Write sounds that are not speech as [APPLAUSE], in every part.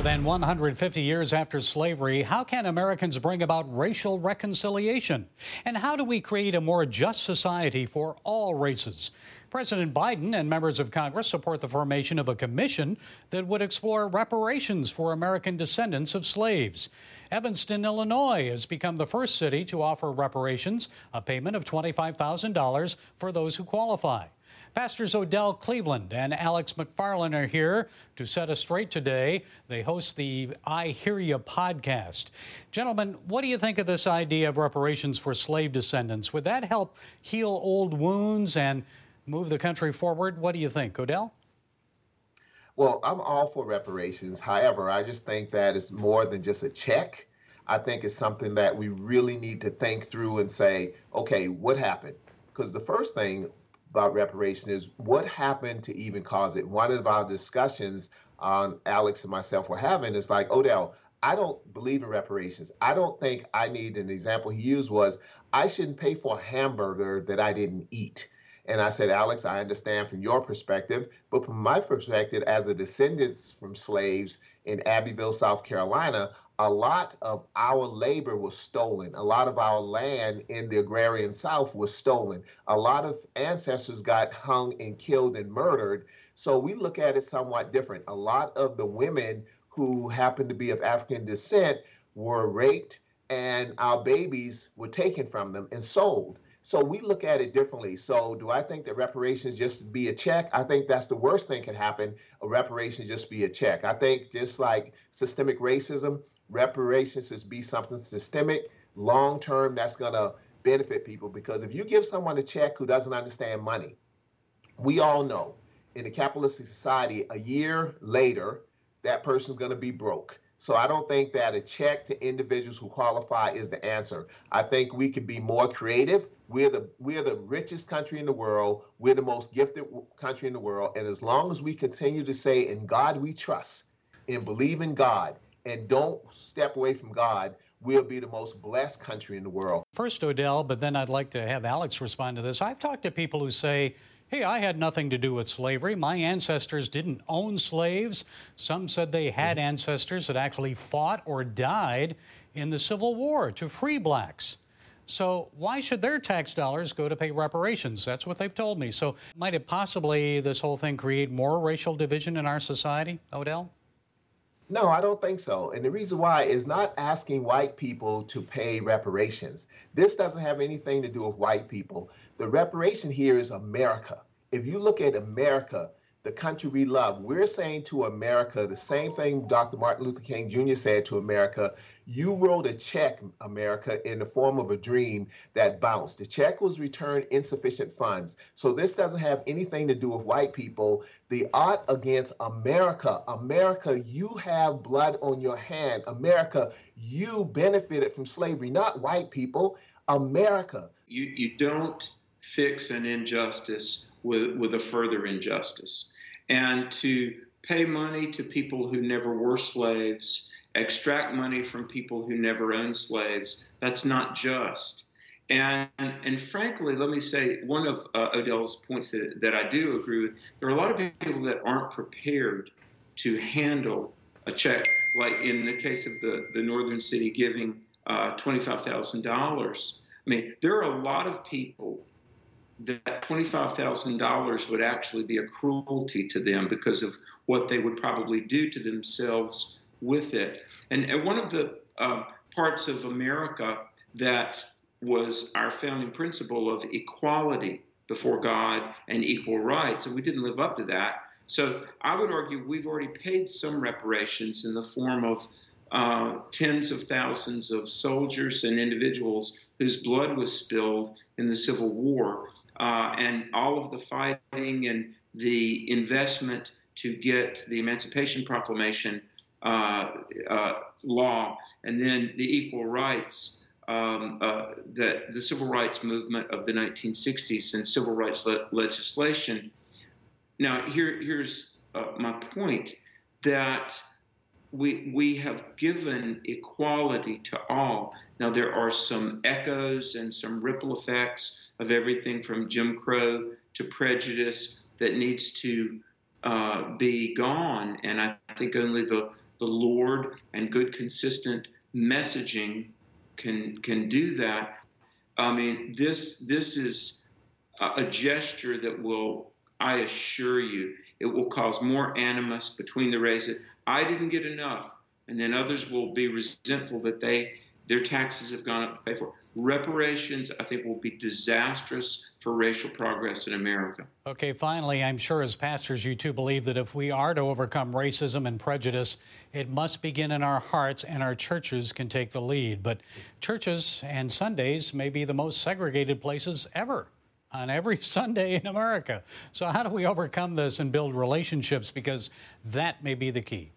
More than 150 years after slavery, how can Americans bring about racial reconciliation? And how do we create a more just society for all races? President Biden and members of Congress support the formation of a commission that would explore reparations for American descendants of slaves. Evanston, Illinois has become the first city to offer reparations, a payment of $25,000 for those who qualify. Pastors Odell Cleveland and Alex McFarland are here to set us straight today. They host the I Hear Ya podcast. Gentlemen, what do you think of this idea of reparations for slave descendants? Would that help heal old wounds and move the country forward? What do you think, Odell? Well, I'm all for reparations. However, I just think that it's more than just a check. I think it's something that we really need to think through and say, okay, what happened? Because the first thing about reparation is what happened to even cause it. One of our discussions um, Alex and myself were having is like, Odell, I don't believe in reparations. I don't think I need an example he used was I shouldn't pay for a hamburger that I didn't eat. And I said, Alex, I understand from your perspective, but from my perspective, as a descendant from slaves in Abbeville, South Carolina, a lot of our labor was stolen. A lot of our land in the agrarian South was stolen. A lot of ancestors got hung and killed and murdered. So we look at it somewhat different. A lot of the women who happened to be of African descent were raped, and our babies were taken from them and sold. So we look at it differently. So do I think that reparations just be a check? I think that's the worst thing can happen. A reparation just be a check. I think just like systemic racism, reparations is be something systemic, long term, that's going to benefit people. Because if you give someone a check who doesn't understand money, we all know in a capitalistic society, a year later, that person's going to be broke. So I don't think that a check to individuals who qualify is the answer. I think we could be more creative. We're the we're the richest country in the world. We're the most gifted country in the world. And as long as we continue to say, "In God we trust," and believe in God, and don't step away from God, we'll be the most blessed country in the world. First, Odell, but then I'd like to have Alex respond to this. I've talked to people who say, Hey, I had nothing to do with slavery. My ancestors didn't own slaves. Some said they had mm-hmm. ancestors that actually fought or died in the Civil War to free blacks. So, why should their tax dollars go to pay reparations? That's what they've told me. So, might it possibly, this whole thing, create more racial division in our society, Odell? No, I don't think so. And the reason why is not asking white people to pay reparations. This doesn't have anything to do with white people. The reparation here is America. If you look at America, the country we love, we're saying to America the same thing Dr. Martin Luther King Jr. said to America you wrote a check, America, in the form of a dream that bounced. The check was returned insufficient funds. So this doesn't have anything to do with white people. The art against America, America, you have blood on your hand. America, you benefited from slavery, not white people. America. You, you don't fix an injustice with, with a further injustice. And to pay money to people who never were slaves extract money from people who never owned slaves. That's not just. And, and frankly, let me say one of uh, Odell's points that, that I do agree with. There are a lot of people that aren't prepared to handle a check, like in the case of the, the Northern City giving uh, $25,000. I mean, there are a lot of people that $25,000 would actually be a cruelty to them because of what they would probably do to themselves with it. And, and one of the uh, parts of America that was our founding principle of equality before God and equal rights, and we didn't live up to that. So I would argue we've already paid some reparations in the form of uh, tens of thousands of soldiers and individuals whose blood was spilled in the Civil War, uh, and all of the fighting and the investment to get the Emancipation Proclamation uh, uh, law, and then the equal rights um, uh, that the civil rights movement of the 1960s and civil rights le- legislation. Now, here, here's my point that we, we have given equality to all. Now, there are some echoes and some ripple effects of everything from Jim Crow to prejudice that needs to uh, be gone. And I think only the the Lord and good, consistent messaging can can do that. I mean, this this is a gesture that will, I assure you, it will cause more animus between the races. I didn't get enough, and then others will be resentful that they their taxes have gone up to pay for. Reparations, I think, will be disastrous for racial progress in America. Okay, finally, I'm sure as pastors, you too believe that if we are to overcome racism and prejudice, it must begin in our hearts and our churches can take the lead. But churches and Sundays may be the most segregated places ever on every [LAUGHS] Sunday in America. So, how do we overcome this and build relationships? Because that may be the key.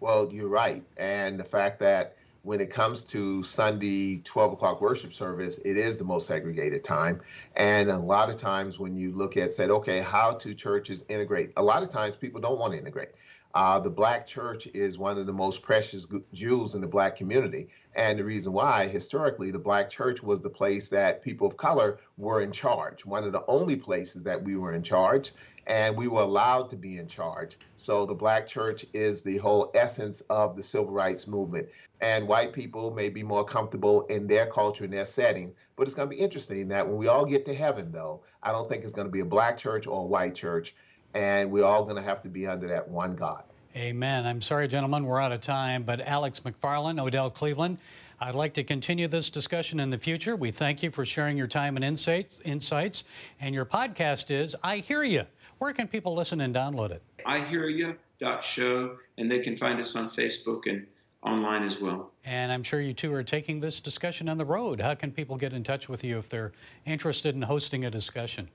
Well, you're right. And the fact that when it comes to Sunday 12 o'clock worship service, it is the most segregated time. And a lot of times when you look at, said, okay, how do churches integrate? A lot of times people don't want to integrate. Uh, the black church is one of the most precious jewels in the black community. And the reason why, historically, the black church was the place that people of color were in charge, one of the only places that we were in charge and we were allowed to be in charge. So the black church is the whole essence of the civil rights movement and white people may be more comfortable in their culture and their setting. But it's going to be interesting that when we all get to heaven, though, I don't think it's going to be a black church or a white church, and we're all going to have to be under that one God. Amen. I'm sorry, gentlemen, we're out of time, but Alex McFarland, Odell Cleveland, I'd like to continue this discussion in the future. We thank you for sharing your time and insights. Insights, and your podcast is I Hear Ya. Where can people listen and download it? I Hear Ya. Show, and they can find us on Facebook and online as well. And I'm sure you two are taking this discussion on the road. How can people get in touch with you if they're interested in hosting a discussion?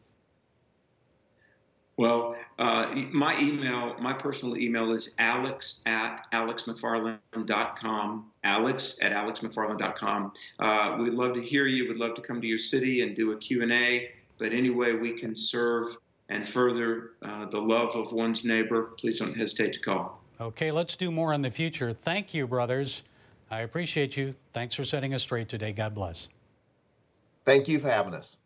Well, uh, my email, my personal email is alex at alexmcfarland.com. Alex at alexmcfarland.com. Uh, we'd love to hear you. We'd love to come to your city and do a Q&A. But anyway, we can serve and further uh, the love of one's neighbor. Please don't hesitate to call. Okay, let's do more in the future. Thank you, brothers. I appreciate you. Thanks for setting us straight today. God bless. Thank you for having us.